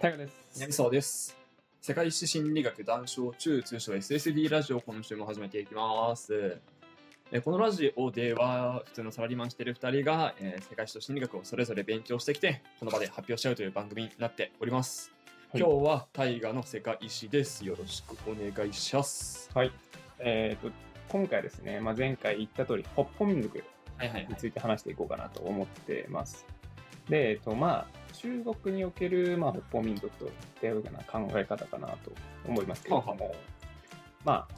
タイガです。南沢です。世界史心理学談笑中通称 SSD ラジオ今週も始めていきます。えーこのラジオでは普通のサラリーマンしている2人が、えー世界史と心理学をそれぞれ勉強してきてこの場で発表しちゃうという番組になっております。はい今日は大河の世界史です。よろしくお願いします。はい。えっ、と、今回ですね、まあ、前回言った通り、北方民族はいはいについて話していこうかなと思ってます。で、えっ、と、まあ、中国における、まあ、北方民族といったような考え方かなと思いますけれども、まあ、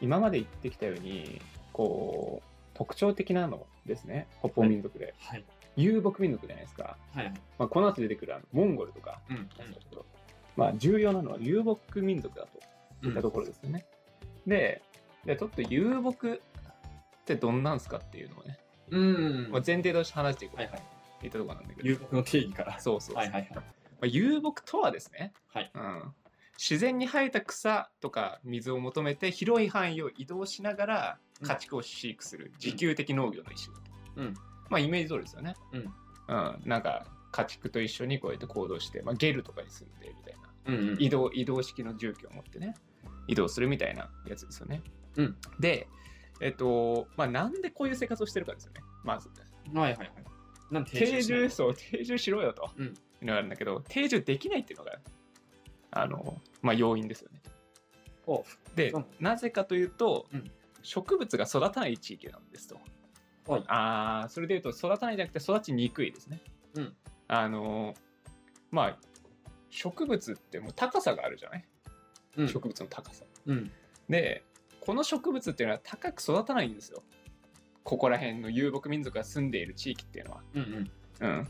今まで言ってきたように、こう、特徴的なのですね、北方民族で。はい遊牧民族じゃないですか。はいはい。まあ、この後出てくるあのモンゴルとか、うんまあ、重要なのは遊牧民族だとうんいったところですよね。で、でちょっと遊牧ってどんなんすかっていうのをね、うん。まあ、前提として話していこうはいはい。ったところなんだけど、遊牧の定義から。そうそうそう、はいはいはい。まあ、遊牧とはですね、はい。うん、自然に生えた草とか水を求めて広い範囲を移動しながらうん家畜を飼育する自給的農業の一種だと。うん。まあイメージ通りですよね。うん。うん、なんか家畜と一緒にこうやって行動して、まあ、ゲルとかに住んでみたいな。うんうん。移動移動式の住居を持ってね移動するみたいなやつですよね。うんでえっとまあなんでこういう生活をしてるかですよねまず。はいはいはい。なんで定住そう定住しろよと、うんいうのがあるんだけど定住できないっていうのがあのまあ要因ですよね。おでなぜかというと、うん植物が育たない地域なんですと。はいああそれでいうと育たないじゃなくて育ちにくいですね。うんあのまあ植物ってもう高さがあるじゃない、うん植物の高さ。うん。でこの植物っていうのは高く育たないんですよここら辺の遊牧民族が住んでいる地域っていうのは。うんうん。うん、っ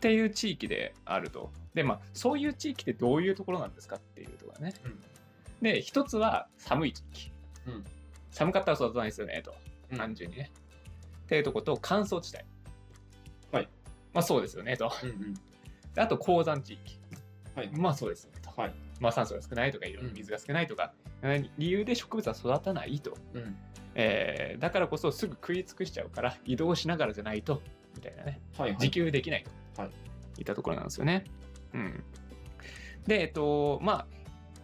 ていう地域であると。でまあそういう地域ってどういうところなんですかっていうところね。うんで一つは寒い地域。うん寒かったら育たないですよねとうん単純にね。っていうとこと乾燥地帯。はい。まあそうですよねと。うんうん。であと高山地域。はい。まあそうですよねと。はい。まあ酸素が少ないとかいろいろ水が少ないとか、理由で植物は育たないと。うん。えーだからこそすぐ食い尽くしちゃうから移動しながらじゃないとみたいなねはいはい。自給できないと、はいい、ったところなんですよね。うん、でえっとまあ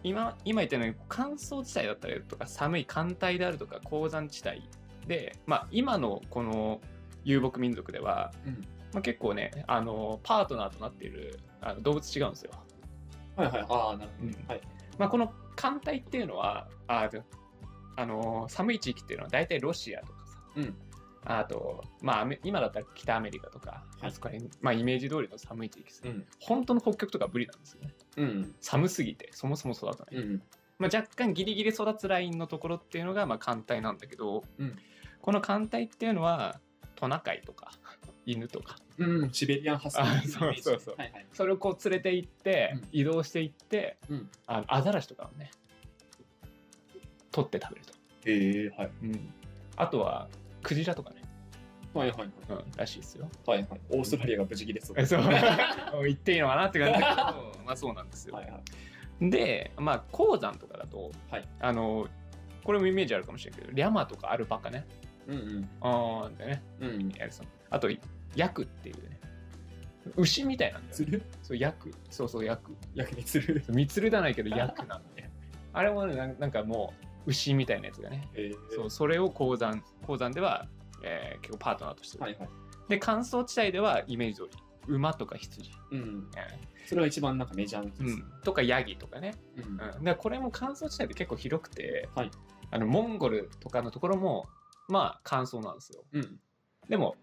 今今言ったように乾燥地帯だったりとか寒い寒帯であるとか高山地帯で、まあ、今のこの遊牧民族では、うん。まあ、結構ねあのパートナーとなっているあの動物違うんですよ。はいはい。ああ、なるほうんど。はい。まあ、この寒帯っていうのはあであの寒い地域っていうのは大体ロシアとかさうん。あと、まあ今だったら北アメリカとか、はいあそこら辺まあ、イメージ通りの寒い地域ですね、うん。本当の北極とか無理なんですよね。うん。寒すぎて、そもそも育たない。うん。まあ、若干ギリギリ育つラインのところっていうのが、まあ、寒帯なんだけど、うんこの寒帯っていうのは、トナカイとか、犬とか、うん。シベリアンハスキーあそうそうそうはいはい。それをこう連れて行って、うん移動していって、うんあのアザラシとかをね、取って食べると。ええ、はい。うん、あとは、クジラとかね、はいはいはい。うん、らしいですよ。はいはい。オーストラリアが無事切れそう。えそう は言っていいのかなって感じだけど、まあそうなんですよ。いはい。で、まあ鉱山とかだと、はいあの、これもイメージあるかもしれないけど、リャマとかアルパカね。うんうん。あーってね、うん。やるさあと、ヤクっていうね。牛みたいなんだよ。そう、ヤク。そうそう、ヤク。役につる？ミツルじゃないけど、ヤクなんで。あれもね、なんなんかもう、牛みたいなやつがね。ええ。そう、それを鉱山、鉱山では、えー結構パートナーとしてる。はいはい。で、乾燥地帯ではイメージ通り、馬とか羊。うん。えそれが一番なんかメジャーなうん、とかヤギとかね。うんうん、だからこれも乾燥地帯って結構広くて、はいあのモンゴルとかのところもまあ乾燥なんですようん。でも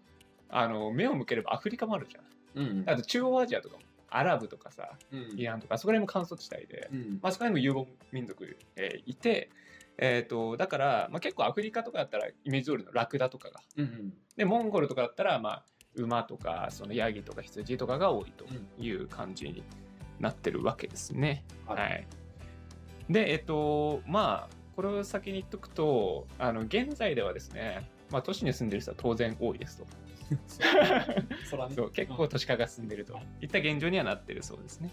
あの目を向ければアフリカもあるじゃんうん。あと中央アジアとかもアラブとかさうんイランとかそこら辺も乾燥地帯で、うん。まあ、そこら辺も遊牧民族、えーいて、えー、とだから、まあ、結構アフリカとかだったらイメージ通りのラクダとかがうん。でモンゴルとかだったら、まあ、馬とかそのヤギとか羊とかが多いという感じになってるわけですね。ははいい、でえっとまあこれを先に言っとくとあの現在ではですね、まあ、都市に住んでる人は当然多いですと。そう結構都市化が進んでるといった現状にはなってるそうですね。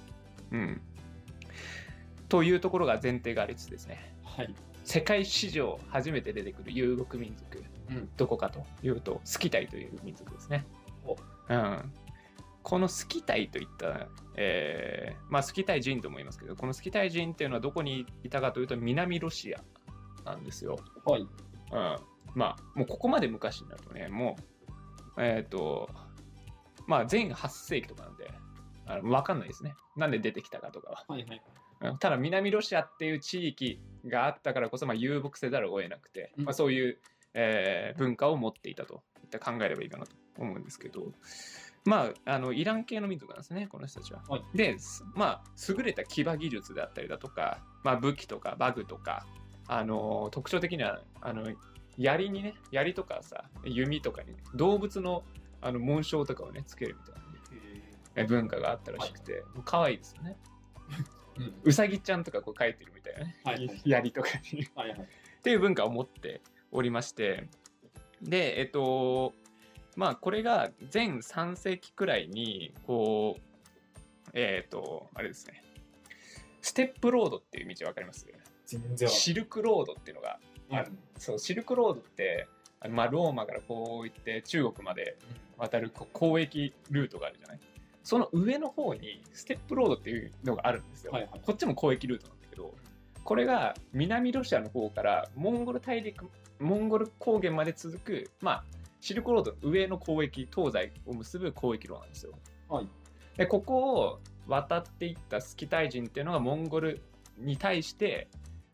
うん、というところが前提がありつつですねはい。世界史上初めて出てくる遊牧民族うん。どこかというとスキタイという民族ですね。おうん、このスキタイといった、えーまあ、スキタイ人とも言いますけど、このスキタイ人っていうのはどこにいたかというと、南ロシアなんですよ。はい。うん、まあ、もうここまで昔になるとね、もう、えっ、と、まあ、前8世紀とかなんで、あの分かんないですね。なんで出てきたかとかは。はいはい。うん。ただ南ロシアっていう地域があったからこそ、まあ、遊牧せざるを得なくて、うん。まあ、そういう、えー文化を持っていたといった考えればいいかなと思うんですけど、まあ、あのイラン系の民族なんですねこの人たちは。はい。で、すまあ、優れた騎馬技術であったりだとか、まあ、武器とかバグとか、あの特徴的にはあの槍にね槍とかさ弓とかに、動物のあの紋章とかをねつけるみたいなえ文化があったらしくて、もう可愛いですよね。うさぎちゃんとかこう書いてるみたいなね、はいはい。槍とかに。っはいはい。ていう文化を持っておりまして。でえっとまあこれが前3世紀くらいにこうえっとあれですね。ステップロードっていう道わかります？全然わシルクロードっていうのが。そうシルクロードってまあローマからこう行って中国まで渡る交易ルートがあるじゃない？その上の方にステップロードっていうのがあるんですよ、はいはい。こっちも交易ルートなんだけどこれが南ロシアの方からモンゴル大陸モンゴル高原まで続くまあシルクロードの上の交易東西を結ぶ交易路なんですよ。はい。でここを渡っていったスキタイ人っていうのがモンゴルに対して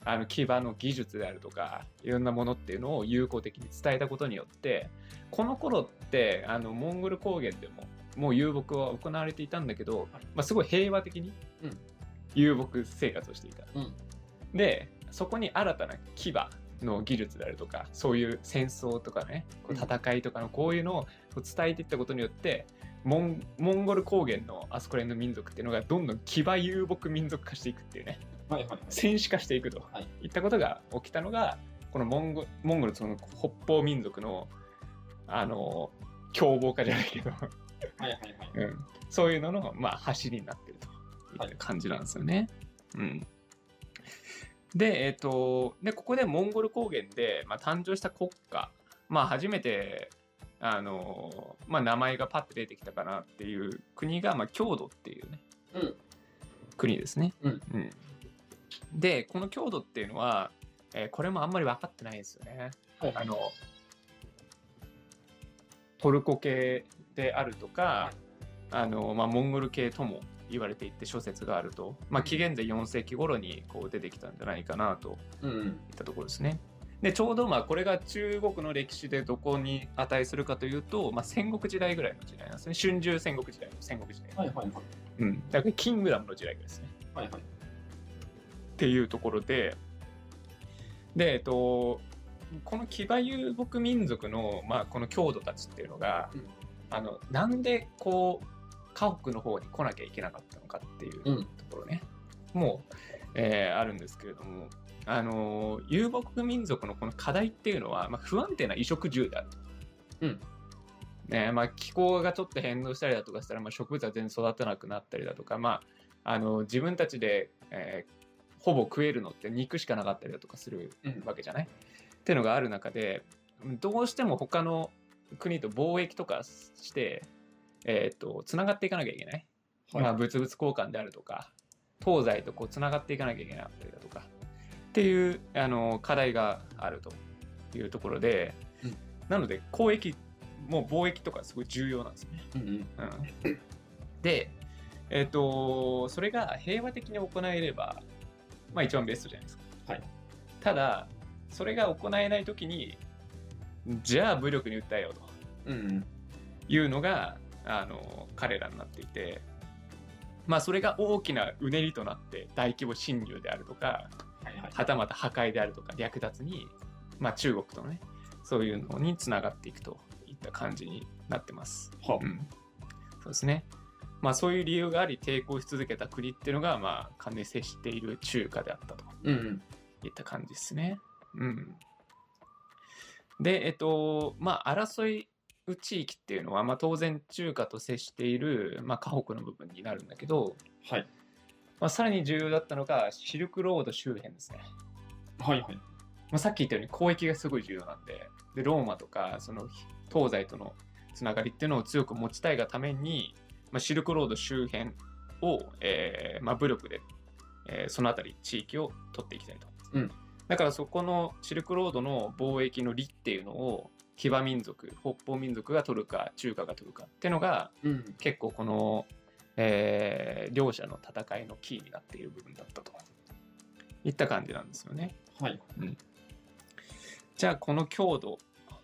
あの騎馬の技術であるとかいろんなものっていうのを友好的に伝えたことによってこの頃ってあのモンゴル高原でももう遊牧は行われていたんだけど、まあ、すごい平和的にうん遊牧生活をしていた。うん。でそこに新たな騎馬の技術であるとかそういう戦争とかねこう戦いとかのこういうのを伝えていったことによってモンモンゴル高原のあそこら辺の民族っていうのがどんどん騎馬遊牧民族化していくっていうねはいはいはい。戦士化していくとはいいったことが起きたのがこのモンゴモンゴルその北方民族のあの凶暴化じゃないけど、はいはいはい。うん、そういうのの、まあ、走りになってるといった感じなんですよね。うん、で、えっ、と、で、ここでモンゴル高原で、まあ、誕生した国家、まあ、初めて、あの、まあ、名前がパッて出てきたかなっていう国が、まあ、郷土っていうね、うん国ですね。うんで、この郷土っていうのは、えーこれもあんまり分かってないんですよね。はいあの、トルコ系であるとか、あのまあ、モンゴル系とも言われていて諸説があると、まあ、紀元前4世紀頃にこう出てきたんじゃないかなと。いったところですね。でちょうどまあこれが中国の歴史でどこに値するかというと、まあ、戦国時代ぐらいの時代なんですね春秋戦国時代の戦国時代、はいはいはい。うん、だからキングダムの時代ですねはいはい。っていうところででえっとこの騎馬遊牧民族の、まあ、この郷土たちっていうのが、うんあのなんでこう家北の方に来なきゃいけなかったのかっていううん。ところね、もう、えーあるんですけれども。あの遊牧民族のこの課題っていうのは、まあ、不安定な衣食住であると。うん。ねまあ、気候がちょっと変動したりだとかしたら、まあ、植物は全然育たなくなったりだとか、まあ、あの自分たちで、えーほぼ食えるのって肉しかなかったりだとかするうん。わけじゃない、っていうのがある中でどうしても他の国と貿易とかして、えー、とつながっていかなきゃいけない、まあ、物々交換であるとか東西とこうつながっていかなきゃいけなかったりだとか。っていうあの課題があるというところで、うん。なので交易もう貿易とかすごい重要なんですよね。うんうん。うん。で、えっ、と、それが平和的に行えれば、まあ一番ベストじゃないですか。はい。ただ、それが行えないときに、じゃあ武力に訴えようとうんうん。いうのが、あの、彼らになっていて、まあそれが大きなうねりとなって大規模侵入であるとか、はいはい。はたまた破壊であるとか略奪に、まあ中国とのね、そういうのにつながっていくといった感じになってます。はうん、そうですね。まあそういう理由があり抵抗し続けた国っていうのがまあ完全に接している中華であったと。いった感じですね。うん。で、えっと、まあ争いう地域っていうのは、まあ当然中華と接している、まあ河北の部分になるんだけど、はい。まあさらに重要だったのがシルクロード周辺ですね。はいはい。まあ、さっき言ったように交易がすごい重要なんで、でローマとかその東西とのつながりっていうのを強く持ちたいがために、まあ、シルクロード周辺を、えーまあ、武力で、えーその辺り地域を取っていきたいと。うんだからそこのシルクロードの貿易の利っていうのを騎馬民族北方民族が取るか中華が取るかっていうのがうん。結構この、えー両者の戦いのキーになっている部分だったといった感じなんですよね。はい。じゃあこの郷土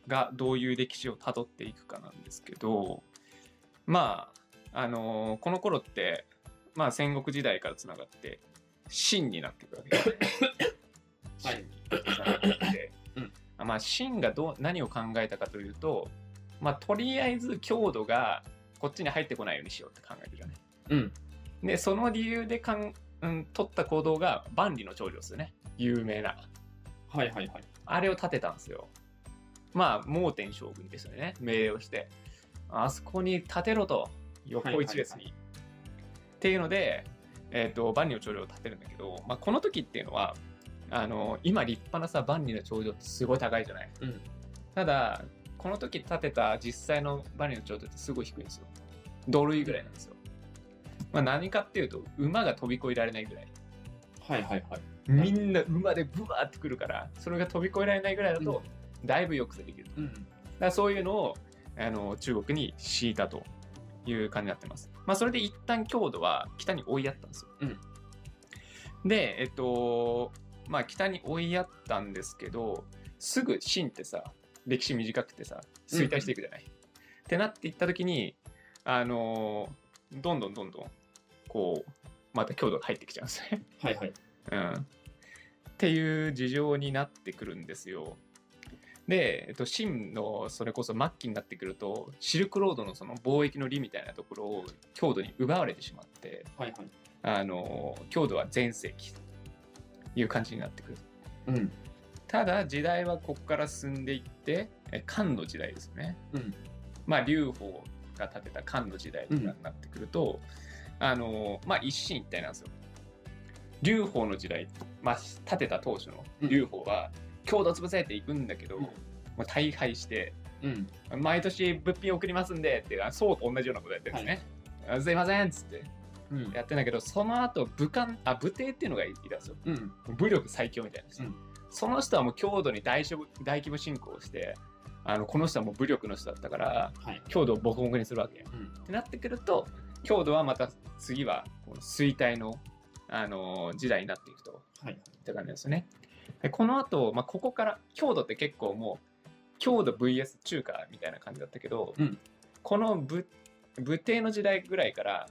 がどういう歴史をたどっていくかなんですけどまああのーこの頃って、まあ、戦国時代からつながって秦になっていくわけですね。つながってまあ秦がどう何を考えたかというと、まあ、とりあえず郷土がこっちに入ってこないようにしようって考えるじゃない。うん。でその理由でかん、うん、取った行動が万里の長城ですよね有名な。はいはいはい。あれを建てたんですよ。まあ、盲天将軍ですよね。命令をして。あそこに建てろと。横一列に。はいっていうので、えっ、と、万里の長城を建てるんだけど、まあ、この時っていうのは、あの、今立派なさ、万里の長城ってすごい高いじゃない？うん。ただ、この時建てた実際の万里の長城ってすごい低いんですよ。土塁ぐらいなんですよ。まあ、何かっていうと、馬が飛び越えられないぐらい。はいはいはい。みんな馬でブワーってくるから、それが飛び越えられないぐらいだと、だいぶ抑制できる。うん。らそういうのをあの中国に敷いたという感じになってます。まあ、それで一旦強度は北に追いやったんですよ。うんで、えっと、まあ北に追いやったんですけど、すぐ秦ってさ、歴史短くてさ、衰退していくじゃない？ってなっていった時に、あのどんどんどんどん、こう、また強度が入ってきちゃうんですね。はいはい。うん、っていう事情になってくるんですよ。で、えっと、秦のそれこそ末期になってくるとシルクロードのその貿易の利みたいなところを強度に奪われてしまってはいはい。あの強度は全盛期という感じになってくる。うん。ただ時代はここから進んでいってえ漢の時代ですよね。うん。まあ劉邦が建てた漢の時代とかになってくると、あのまあ一進一退なんですよ。劉邦の時代、まあ、建てた当初の劉邦は強度潰せっていくんだけど、うんまあ、大敗してうん。毎年物品送りますんでってあそうと同じようなことやってるんですね。あすいませんっつってうん。やってんだけどその後武漢あ武帝っていうのがいたんですよ。うん。武力最強みたいなその人はもう強度に大大規模侵攻をしてあのこの人はもう武力の人だったからはい。強度をボコボコにするわけ。ってなってくると強度はまた次はこの衰退の、あのー時代になっていくとはい。いった感じですね。でこの後、まあここから強度って結構もう強度 VS 中華みたいな感じだったけど、うんこの武武帝の時代ぐらいから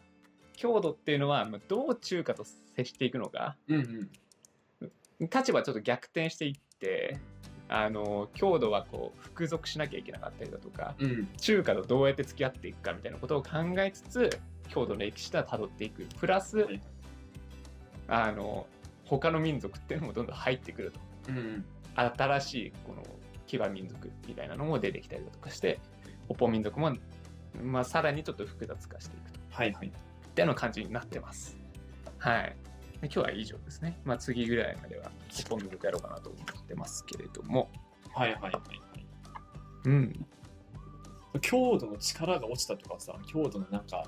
強度っていうのはまあどう中華と接していくのかうんうん。立場ちょっと逆転していってあの強度はこう服属しなきゃいけなかったりだとかうん。中華とどうやって付き合っていくかみたいなことを考えつつ郷土の歴史では辿っていくプラス、はいあの他の民族っていうのもどんどん入ってくるとうん。新しいこの騎馬民族みたいなのも出てきたりだとかして北方民族も、まあ、さらにちょっと複雑化していくとはいはい。っていうような感じになってます。はい。で今日は以上ですね、まあ、次ぐらいまでは北方民族やろうかなと思ってますけれども。はいはいはいはい。うん。強度の力が落ちたとかさ、強度のなんか、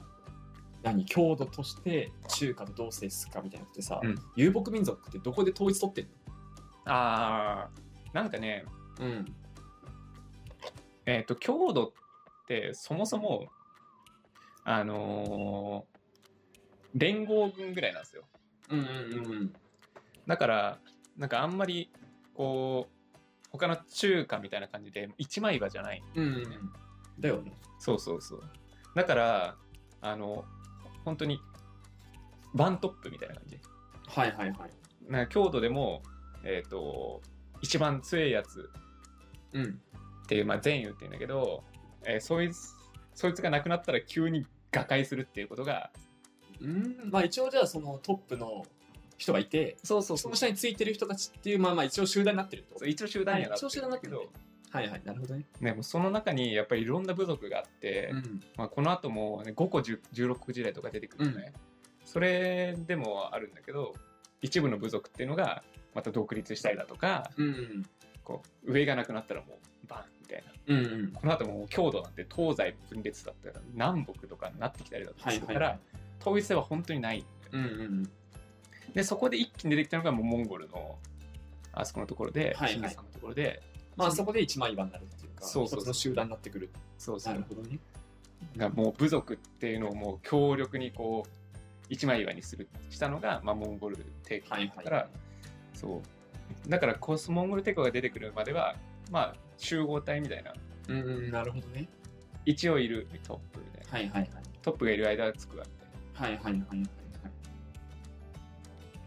何、強度として中華とどう接するかみたいなのってさ、うん。遊牧民族ってどこで統一取ってんあーなんかねのうん。えっ、と、強度ってそもそも、あのー連合軍ぐらいなんですよ。うんうんうんだから、なんかあんまり、こう、他の中華みたいな感じで一枚岩じゃない。うん。うんうん。だよね。そうそうそう。だから、あの、本当に、ワントップみたいな感じ。はいはいはい。なんか強度でも、えっ、と、一番強いやつうん。っていう、まあ、善友っていうんだけど、えーそいつ、そいつが亡くなったら急に瓦解するっていうことが、うん。まあ一応じゃあそのトップの人がいて、そうそその下についてる人たちっていう、まあまあ一応集団になってると一応集団にはなってはい一応集団になってるけど、はいはい。なるほどね。ね、もうその中にやっぱりいろんな部族があって、うん。まあ、この後も、ね、5個10 16個時代とか出てくるのね、それでもあるんだけど一部の部族っていうのがまた独立したりだとかうん。こう上がなくなったらもうバンみたいなうんうん。この後もう強度なんて東西分裂だったら南北とかになってきたりだとかするから、はいはいはい統一性は本当にない。うんうんでそこで一気に出てきたのがもうモンゴルのあそこのところで、はいはい。さんのところでまあそこで一枚岩になるっていうか、そうそうの集団になってくる。そうそう。なるほどね。がもう部族っていうのをもう強力にこう一枚岩にするしたのが、まあ、モンゴル帝国だから、はいはい。そう。だからコスモンゴル帝国が出てくるまではまあ集合体みたいな。うんうん、なるほどね。一応いるトップみたいなはいはい。トップがいる間はつくわはい。はいはいはいはい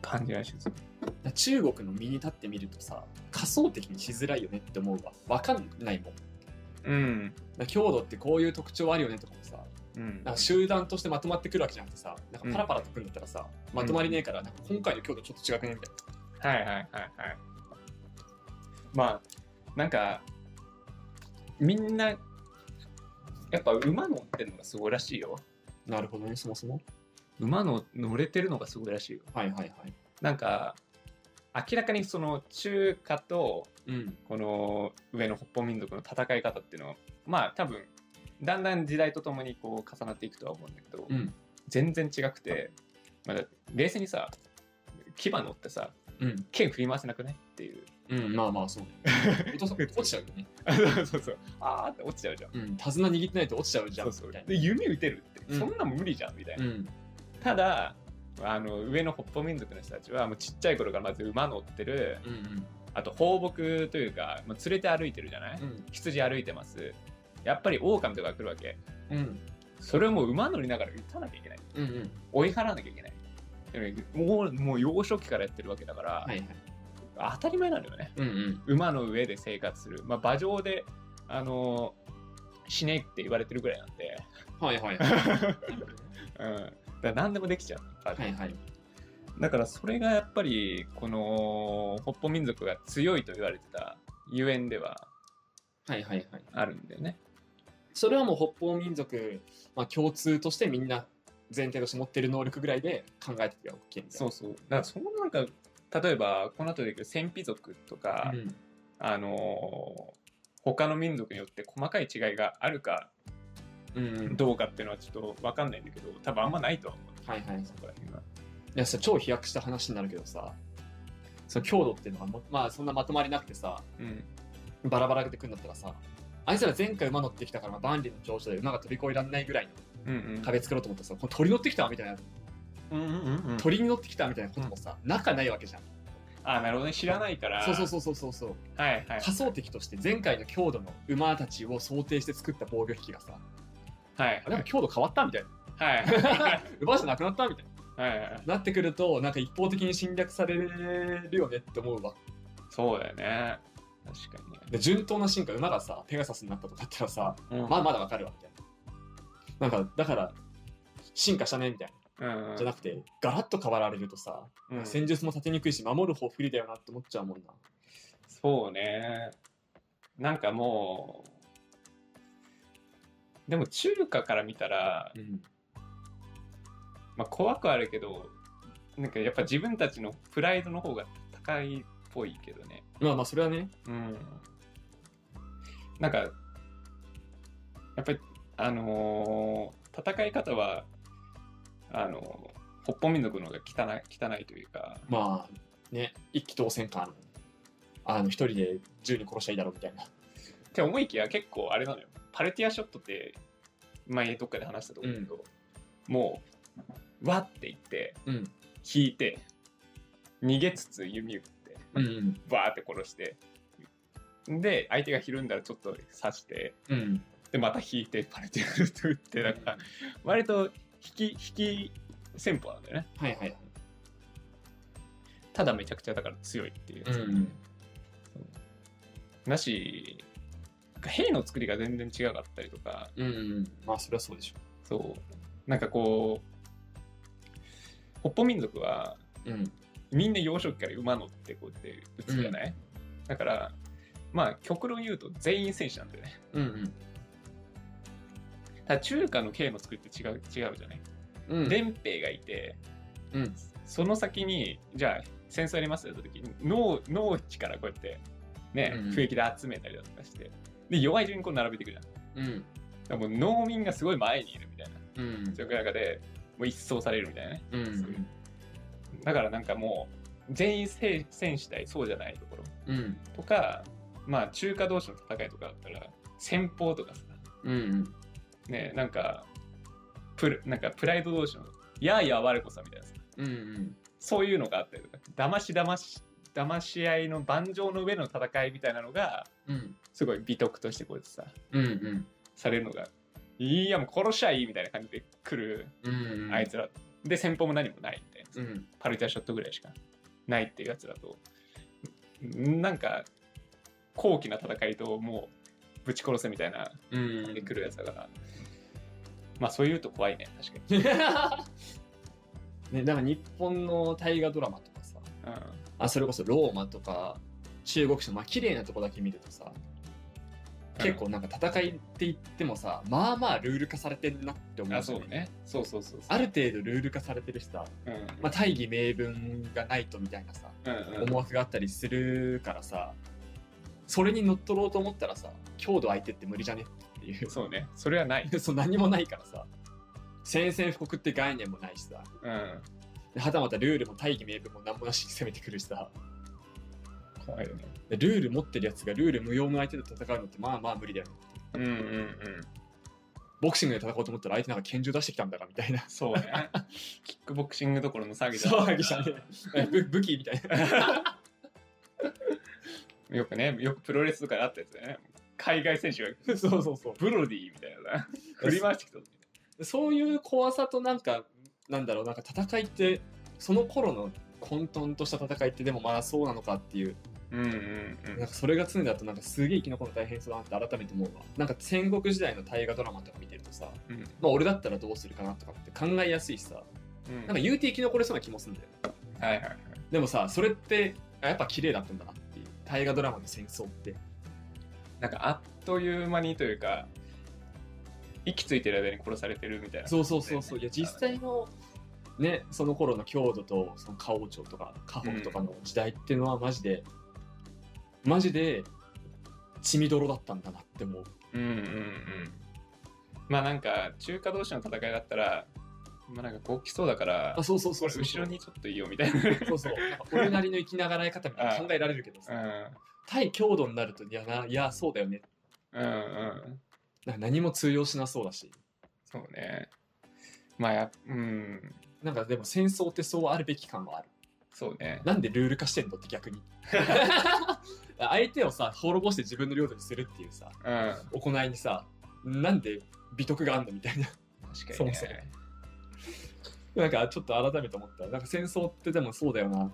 感じらしいですはい。中国の身に立ってみるとさ、仮想的にしづらいよねって思うわ。わかんないもん。うんだ強度ってこういう特徴あるよねとかもさ、うんなんか集団としてまとまってくるわけじゃなくてさ、なんかパラパラとくるんだったらさ、まとまりねえから、なんか今回の強度ちょっと違くねみたいはいはいはいはいまあなんかみんなやっぱ馬乗ってるのがすごいらしいよな。なるほどね、そもそも。馬の乗れてるのがすごいらしいよはいはいはい。なんか明らかにその中華とうん。この上の北方民族の戦い方っていうのはまあ多分だんだん時代とともにこう重なっていくとは思うんだけど、うん。全然違くて、まあ、冷静にさ牙乗ってさうん。剣振り回せなくないっていううん、まあまあそうね。落とさ 落ちちゃうよね。そうそうそうあーって落ちちゃうじゃんうん。手綱握ってないと落ちちゃうじゃん。そうそうで弓打てるって、うんそんな無理じゃんみたいな、うん。ただあの上の北方民族の人たちはもうちっちゃい頃からまず馬乗ってるうんあと放牧というか、まあ、連れて歩いてるじゃない、うん。羊歩いてますやっぱり狼とか来るわけうん。それをもう馬乗りながら撃たなきゃいけないうんうん。追い払わなきゃいけないでももうもう幼少期からやってるわけだから、はいはい。当たり前なのよねうんうん。馬の上で生活する、まあ、馬上であの死ねって言われてるぐらいなんで、はいはい。うん、だから何でもできちゃうはいはい。だからそれがやっぱりこの北方民族が強いと言われてたゆえんでははいはいはい。あるんだよね。それはもう北方民族、まあ、共通としてみんな前提として持ってる能力ぐらいで考えてては OK みたいな。そうそう。だからそのなんか例えばこの後で言う戦費族とか、うん。あのー他の民族によって細かい違いがあるかうんうん。どうかっていうのはちょっと分かんないんだけど多分あんまないとは思う。はいはい。そこら辺は。いやさ、超飛躍した話になるけどさ、その強度っていうのがも、まあそんなまとまりなくてさ、うん。バラバラでくんだったらさ、あいつら前回馬乗ってきたから、まあ、万里の長所で馬が飛び越えられないぐらいのうんうん。壁作ろうと思ったらさ、これ鳥乗ってきたみたいな、うんうんうんうん。鳥に乗ってきたみたいなこともさ、仲ないわけじゃん。あ、なるほどね。知らないから。そうそうそうそうそうそう。はいはい。仮想敵として前回の強度の馬たちを想定して作った防御機器がさ、はいあなんか強度変わったみたいな。はいはい。馬じゃなくなったみたいな。はいはい。なってくると、なんか一方的に侵略されるよねって思うわ。そうだよね。確かにね。で順当な進化、馬がさ、ペガサスになったとかだったらさ、うんまあまだわかるわみたいな。なんか、だから、進化したねみたいうんな。じゃなくて、ガラッと変わられるとさ、うん戦術も立てにくいし、守る方不利だよなって思っちゃうもんな。そうね。なんかもう、でも中華から見たら、うん。まあ、怖くはあるけど、なんかやっぱ自分たちのプライドの方が高いっぽいけどね。まあまあ、それはね、うん。なんか、やっぱり、あのー戦い方は、あのー北方民族の方が汚い汚いというか、まあ、ね、一気当選感、あの、一人で10人殺しゃいいだろうみたいな。って思いきや結構あれなのよ。パルティアショットって前どっかで話したと思うけど、もう、わって言って、うん。引いて、逃げつつ弓打って、うんうん。バーって殺して、で、相手がひるんだらちょっと刺して、うん。で、また引いて、パルティアショット打って、だから、割と引き、引き戦法なんだよね。はいはいはい。ただめちゃくちゃだから強いっていう。うん。なし、兵の作りが全然違かったりとか、うんうん。まあ、それはそうでしょそう。なんかこう、北方民族はう。うん。みんな幼少期から馬乗ってこうやって打つじゃない、だから、まあ極論言うと全員戦士なんだよね。うんうん。ただ中華の兵の作りって違う違うじゃない、うん。連兵がいて、うん。その先に、じゃあ戦争やります？よって時に、農農地からこうやってね、うん雰囲気で集めたりだとかして、で、弱い順にこう並べていくじゃん。うん。らもう農民がすごい前にいるみたいなうん。状況の中で、もう一掃されるみたいなね。うん。そういうだからなんかもう、全員選選手対そうじゃないところうん。とか、まあ中華同士の戦いとかだったら、戦法とかさ、うん。ね、なんか、プルなんかプライド同士の、やあやあ我こそみたいなさ、うん。そういうのがあったりとか、騙し騙し、騙し合いの盤上の上の戦いみたいなのが、うん。すごい美徳としてこうやってさ、うん。うん。されるのが、いやもう殺しゃいいみたいな感じで来る、うん。あいつら。で、戦法も何もないみたいな。うん。パルティアショットぐらいしかないっていうやつだと、んなんか、高貴な戦いともうぶち殺せみたいな、うん。で来るやつだから、まあそういうと怖いね、確かに。ね、なんか日本の大河ドラマとかさ、あそれこそローマとか中国史のまあ綺麗なとこだけ見るとさ、結構なんか戦いって言ってもさ、まあまあルール化されてんなってうん。思うあ、そうね。そうそうそうそう。ある程度ルール化されてるしさ、うん。まあ、大義名分がないとみたいなさ、うんうん思惑があったりするからさ、それに乗っ取ろうと思ったらさ、強度相手って無理じゃねっていう。そうね。それはない。そう何もないからさ、宣戦布告って概念もないしさ、うん。ではたまたルールも大義名分も何もなしに攻めてくるしさ、怖いよね。でルール持ってるやつがルール無用の相手と戦うのってまあまあ無理だよね。うんうんうん。ボクシングで戦おうと思ったら相手なんか拳銃出してきたんだからみたいな。そうね。キックボクシングどころの騒ぎだ騒ぎじゃね 武器みたいな。よくね、よくプロレスとかであったやつだよね。海外選手が、そうそうそう。ブロディみたいなな。振り回してきたそういう怖さとなんか、なんだろう、なんか戦いって、その頃の混沌とした戦いってでもまあそうなのかっていう。うんうんうんなんかそれが常だとなんかすげえ生き残るの大変そうだなって改めて思うわ。なんか戦国時代の大河ドラマとか見てるとさ、うん。まあ俺だったらどうするかなとかって考えやすいしさ、うんなんか言うて生き残れそうな気もするんだよね。はいはいはい。でもさ、それってあやっぱ綺麗だったんだなっ。大河ドラマの戦争って。なんかあっという間にというか、息ついてる間に殺されてるみたいな。そうそうそうそう。いや実際のね、その頃の郷土とその花王朝とか家宝とかの時代っていうのはマジで、マジで血みどろだったんだなって思う。うんうんうん。まあなんか、中華同士の戦いだったら、まあなんかこう来そうだからあ、、そうそうそう。後ろにちょっといいよみたいな。そうそう。なんか俺なりの生きながらえ方みたいな考えられるけどさ、うん。対強度になると、いやな、いや、そうだよね。うんうん。な何も通用しなそうだし。そうね。まあや、うん。なんかでも戦争ってそうあるべき感はある。そうね。なんでルール化してんのって逆に。相手をさ、滅ぼして自分の領土にするっていうさ、うん。行いにさ、なんで美徳があんのみたいな。確かに、ね。そもそも なんかちょっと改めて思った。なんか戦争ってでもそうだよな。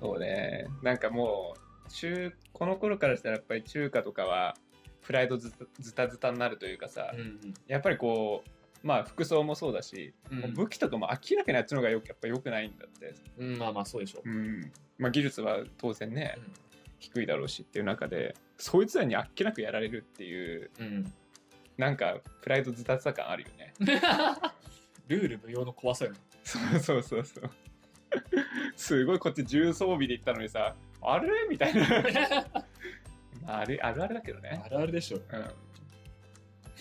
そうね。なんかもう、中、この頃からしたらやっぱり中華とかは、プライドずずたずたになるというかさ、うんやっぱりこう、まあ服装もそうだし、うんもう武器とかも明らかにあっちの方がよやっぱ良くないんだって。うん、まあまあそうでしょう。うん。まあ技術は当然ね、う低いだろうしっていう中で、そいつらにあっけなくやられるっていう、ん。うん、なんかプライドずたずた感あるよね。ルール無用の怖さよね。そうそうそうそう。すごいこっち重装備で行ったのにさ、あれ？みたいな。まああれあるあるだけどねあ。るあるでしょ。うん。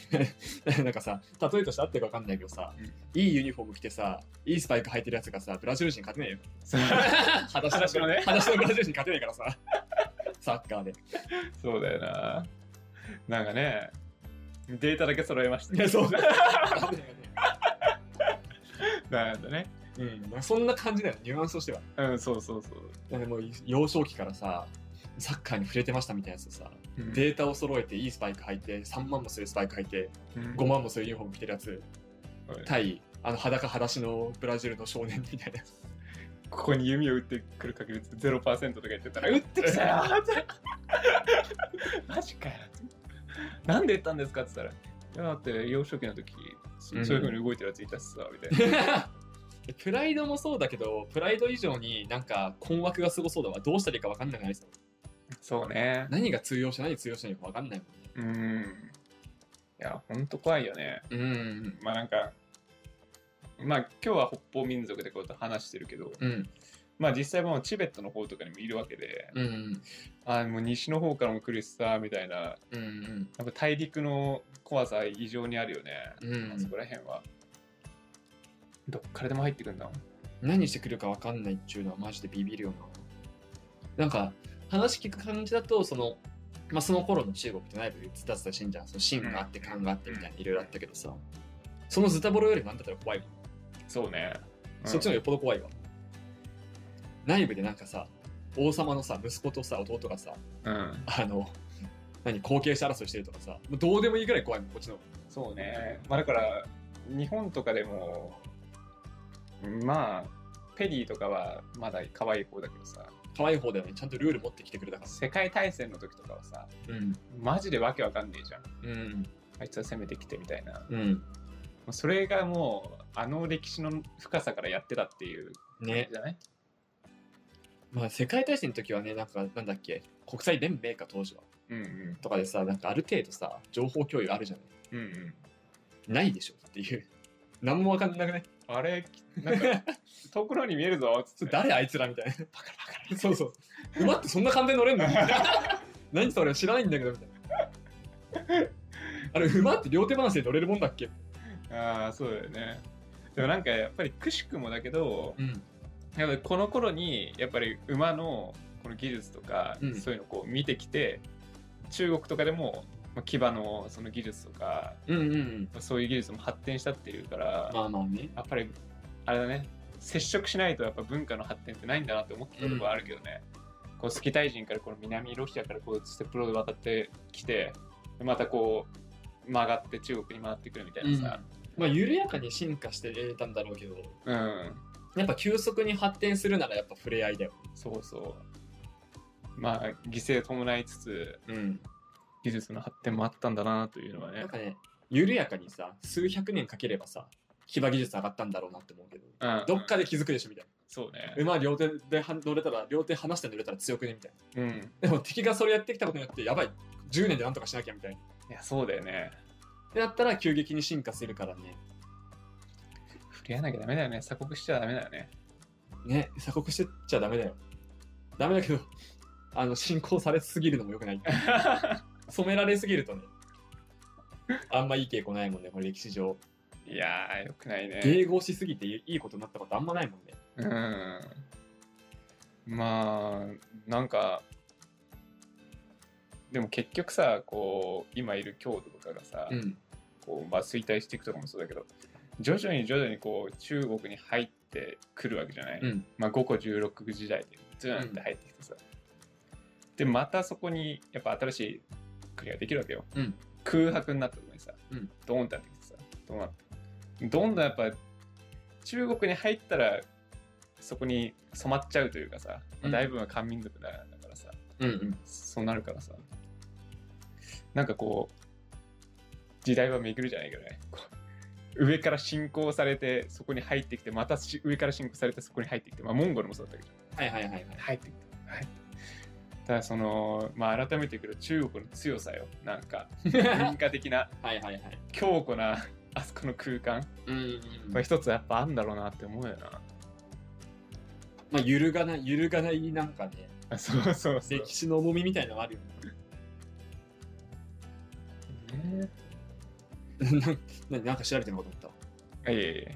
なんかさ、例えとして合ってるか分かんないけどさ、うんいいユニフォーム着てさ、いいスパイク履いてるやつがさ、ブラジル人に勝てねえよ。裸足のね裸足のブラジル人に勝てねえからさ。サッカーで。そうだよな。なんかね、データだけ揃えましたいや、そうだ。なんだね。うん、そんな感じだよ、ニュアンスとしては。うん、そうそうそう。なんかもう幼少期からさ、サッカーに触れてましたみたいなやつさ、うんデータを揃えていいスパイク履いて、3万もするスパイク履いて、うん5万もするユニフォーム着てるやつ、はい対、あの裸裸足のブラジルの少年みたいなやつ。ここに弓を打ってくる確率0%とか言ってたら、打ってきたよ マジかよなんで打ったんですかって言ったら、いやだって幼少期の時、そうんそういう風に動いてるやついたしさ、みたいな。プライドもそうだけど、プライド以上になんか困惑がすごそうだわ。どうしたらいいか分かんなくないですそうね。何が通用して何通用してないか分かんないもんね。うん。いや、ほんと怖いよね。うん。まあなんか、まあ今日は北方民族でこうやって話してるけど、うん。まあ実際もうチベットの方とかにもいるわけで、うんあもう西の方からも来るしさ、みたいな、うんうん。やっぱ大陸の怖さ異常にあるよね。うん。あそこら辺は。どっからでも入ってくんだ。何してくるか分かんないっていうのはマジでビビるよな。なんか話聞く感じだとそのまあその頃の中国って内部でズタズタしてんじゃんその秦があって漢があってみたいないろいろあったけどさ。そのズタボロよりなんだったら怖いもん、そうね。うん。そっちの方がよっぽど怖いわ内部でなんかさ王様のさ息子とさ弟がさうん。あの何後継者争いしてるとかさもうどうでもいいぐらい怖いもんこっちのそうね。まあだから、日本とかでも、まあ、ペリーとかはまだ可愛い方だけどさ、可愛い方だよねちゃんとルール持ってきてくれたか世界大戦の時とかはさ、らうんマジでわけわかんねえじゃん。うんあいつは攻めてきてみたいな。もうんうそれがもう、あの歴史の深さからやってたっていう感ねじだね。まあ世界大戦の時はねなんかなんだっけ国際連盟か当時は。うんうん。とかでさなんかある程度さ情報共有あるじゃない。うんうん。ないでしょっていう。何もわかんなくない？あれ、なんか、遠くの方に見えるぞっつって。誰あいつらみたいな。バカバカ。そうそう。馬ってそんな簡単に乗れんの？何それ知らないんだけどみたいな。あれ馬って両手話で乗れるもんだっけ？ああ、そうだよね。でもなんかやっぱりくしくもだけど、うんやっぱりこの頃にやっぱり馬のこの技術とか、うん。そういうのをこう見てきて中国とかでもまあ騎馬のその技術とかうんうんうん。そういう技術も発展したっていうから、まあまあね。やっぱりあれだね接触しないとやっぱ文化の発展ってないんだなって思ってたところはあるけどね、こうスキタイ人からこの南ロシアからこうステップロード渡ってきてまたこう曲がって中国に回ってくるみたいなさ、まあ緩やかに進化してたんだろうけど。うんやっぱ急速に発展するならやっぱ触れ合いだよそうそう。まあ、犠牲を伴いつつ、うん技術の発展もあったんだなというのはねなん。かね緩やかにさ数百年かければさ騎馬技術上がったんだろうなって思うけどうんどっかで気づくでしょみたいそうね。な馬両手では乗れたら両手離して乗れたら強くねみたいなうん。でも敵がそれやってきたことによってやばい10年でなんとかしなきゃみたいないや、そうだよね。ってなったら急激に進化するからね触れ合わなきゃダメだよね。鎖国しちゃダメだよね。ね鎖国してっちゃダメだよダメだけど あの進行されすぎるのもよくない 染められすぎるとねあんまいい傾向ないもんねこれ歴史上いやー、よくないね。迎合しすぎていいことになったことあんまないもんねうん。まあ、なんか、でも結局さ、こう、今いる京都とかがさ、うんこうまあ、衰退していくとかもそうだけど、徐々に徐々にこう中国に入ってくるわけじゃない、うん。まあ、5個16時代でズーンって入ってきてさ、でまたそこにやっぱ新しい国ができるわけよ、うん。空白になったところにさ、うん。ドーンってなってきてさどうなってどんどんやっぱ中国に入ったらそこに染まっちゃうというかさ、まあうんだいぶは漢民族だだからさ、うんうん。そうなるからさ。なんかこう時代は巡るじゃないけどね上から侵攻されてそこに入ってきてまたし上から侵攻されてそこに入ってきてまあモンゴルもそうだったけど。はいはいはいはい。入ってきて入ってきてただそのまあ改めて言うけど中国の強さよ。なんか 文化的なはいはいはい。強固なあそこの空間。うんうんこれ一つやっぱあんだろうなって思うよな。まあ揺るがない揺るがないなんかねあそうそうそう。歴史の重みみたいなのあるよね。ね な なんか調べてるのかと思っいやいやいや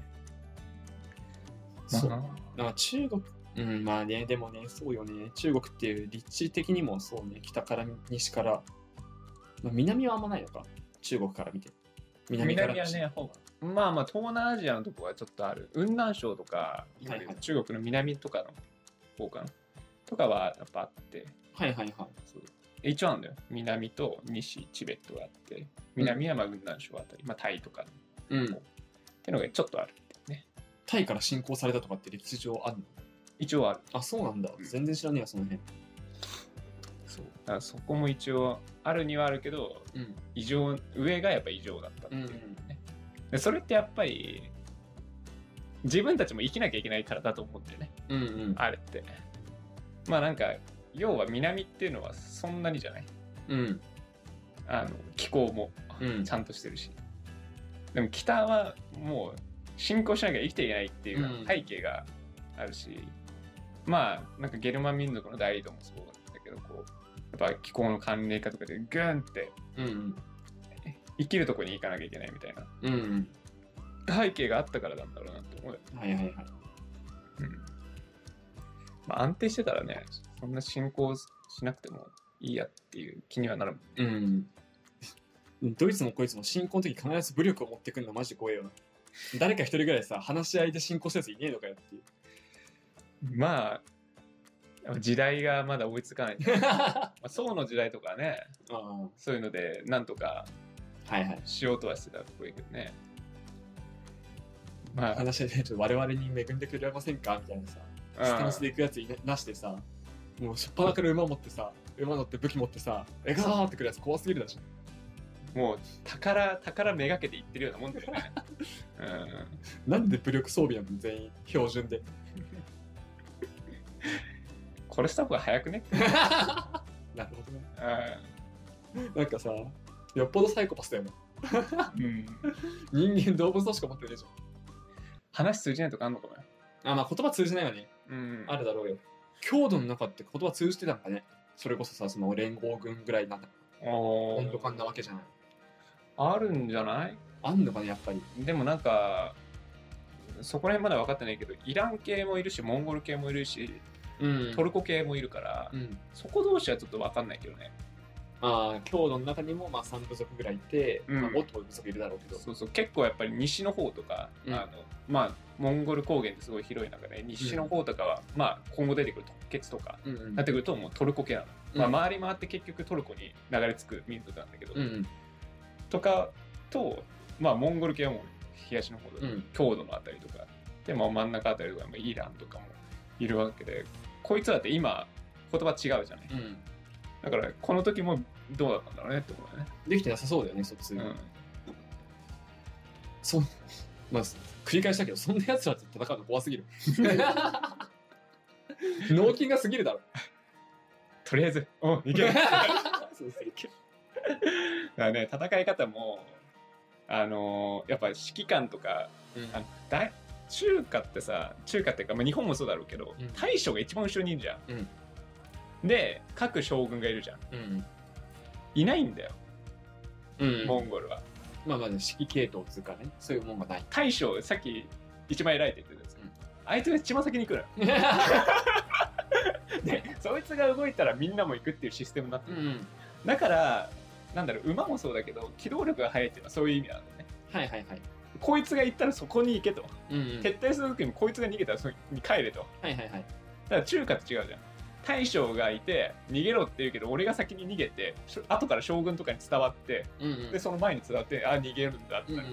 たそう。まあ。なんか中国うんまあねでもねそうよね。中国っていう立地的にもそうね北から西から、まあ、南はあんまないのか。中国から見て。南から南はね、ほぼまあまあ東南アジアのとこはちょっとある。雲南省とか、はいはい。中国の南とかの方かな。とかはやっぱあって、はいはいはい。そう一応あるんだよ。南と西、チベットがあって、南はまあ雲南省あたり、まあタイとかうんっていうのがちょっとある。タイから侵攻されたとかって歴史上あるの？一応ある。あそうなんだうん全然知らねえよその辺そう。だからそこも一応あるにはあるけど、うん異常、上がやっぱ異常だったっていう、ねうんでそれってやっぱり、自分たちも生きなきゃいけないからだと思うんだよね。うんうんあれって。まあなんか、要は南っていうのはそんなにじゃない？うんあの気候もうんちゃんとしてるし。でも北はもう侵攻しなきゃ生きていけないっていううん背景があるし、まあなんかゲルマン民族の大移動もそうだったけどこうやっぱ気候の寒冷化とかでグーンって。生きるとこに行かなきゃいけないみたいなうんうん。背景があったからなんだろうなって思うよ、はいはいはい。うんまあ、安定してたらねそんな進行しなくてもいいやっていう気にはなるもんうん。どいつもこいつも進行の時必ず武力を持ってくるのマジ怖えよな。誰か一人ぐらいさ、話し合いで進行したやついねえのかよっていう。まあ時代がまだ追いつかない、まあ、宋の時代とかねあそういうのでなんとか。しようとはしてたとこいいけどねまあ話し合いで我々に恵んでくれませんか？みたいなさ、スタンスで行くやついなしてさ、もうしょっぱなから馬持ってさ、馬乗って武器持ってさ、えがーってくるやつ怖すぎるでしょ。もう宝宝めがけていってるようなもんだよね、うん、なんで武力装備なの全員標準で。これした方が早くね、なるほどね。うなんかさ、よっぽどサイコパスだよね。んうん、人間動物としか持ってないじ話通じないとかあんのかもよ、ゃん。あ、まあ言葉通じないよね。うん、あるだろうよ。郷土の中って言葉通じてたんかね？それこそさ、その連合軍ぐらいな温度感なわけじゃない。あるんじゃない？あんのかね、やっぱり。でもなんかそこら辺まだ分かってないけどイラン系もいるしモンゴル系もいるしうんトルコ系もいるから、うん。そこ同士はちょっと分かんないけどねああ、郷土の中にもまあ3部族ぐらいいて、うん。まあ、もっと部族いるだろうけど。そうそう結構やっぱり西の方とか、うん。あのまあモンゴル高原ってすごい広い中で西の方とかは、まあ今後出てくる突厥とかうんうん。なってくるともうトルコ系なの、うん。まあ、回り回って結局トルコに流れ着く民族なんだけど、うんうん。とかとまあモンゴル系はもう東の方で、うん。郷土のあたりとかでも真ん中あたりとかもイランとかもいるわけでこいつらって今言葉違うじゃない。うん。だからこの時もどうだったんだろうねって思うよね、できてなさそうだよね、卒。うん、そう。まあ、繰り返したけど、そんな奴らと戦うの怖すぎる。脳筋が過ぎるだろ。とりあえずおいける そうそうだからね戦い方もあのーやっぱ指揮官とかうんあのだ中華ってさ中華っていうか、まあ、日本もそうだろうけど、うん大将が一番後ろにいるじゃん、で各将軍がいるじゃんうん。いないんだよ、うん。モンゴルはまあまあ、指揮系統っつうかね、そういうもんがない。大将さっき一番偉いって言ってたやつ、うんあいつが一番先に来る でそいつが動いたらみんなも行くっていうシステムになってる、うん。だからなんだろう馬もそうだけど機動力が速いっていうのはそういう意味なんだよねはいはいはい。こいつが行ったらそこに行けと、うんうん。撤退する時にこいつが逃げたらそこに帰れとはいはいはい。だから中華って違うじゃん大将がいて逃げろって言うけど俺が先に逃げて後から将軍とかに伝わってうんうん。でその前に伝わってあ逃げるんだって、うんうん。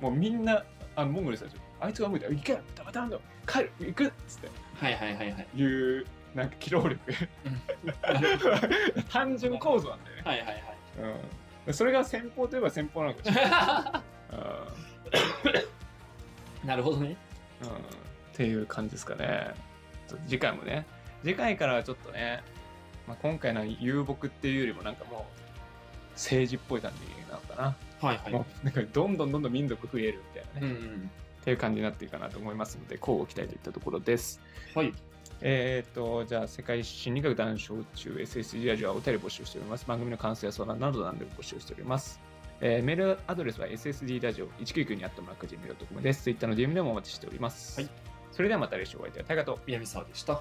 もうみんなあのモンゴルの人たちあいつが動いたら行けダメダメだ帰る行くっつって。はいはいはいはい。いうなんか機動力。単純構造なんだよね、はいはいはい。うん、それが先方といえば先方なのかもしれない、なるほどね。うん。うん、っていう感じですかね。次回もね次回からはちょっとね、まあ、今回の遊牧っていうよりもなんかもう政治っぽい感じなのかな、はいはい。もうなんかどんどんどんどん民族増えるみたいなね、っうんうん。ていう感じになっていくかなと思いますので交互期待といったところですはい。えっ、と、じゃあ、世界心理学談笑中 SSG ラジオはお便り募集しております。番組の感想や相談など何でも募集しております。えーメールアドレスは ssd ラジオ199にあったもらくじめ .com です。Twitter の DM でもお待ちしております。はいそれではまた来週お会いいたい。タイガと南沢でした。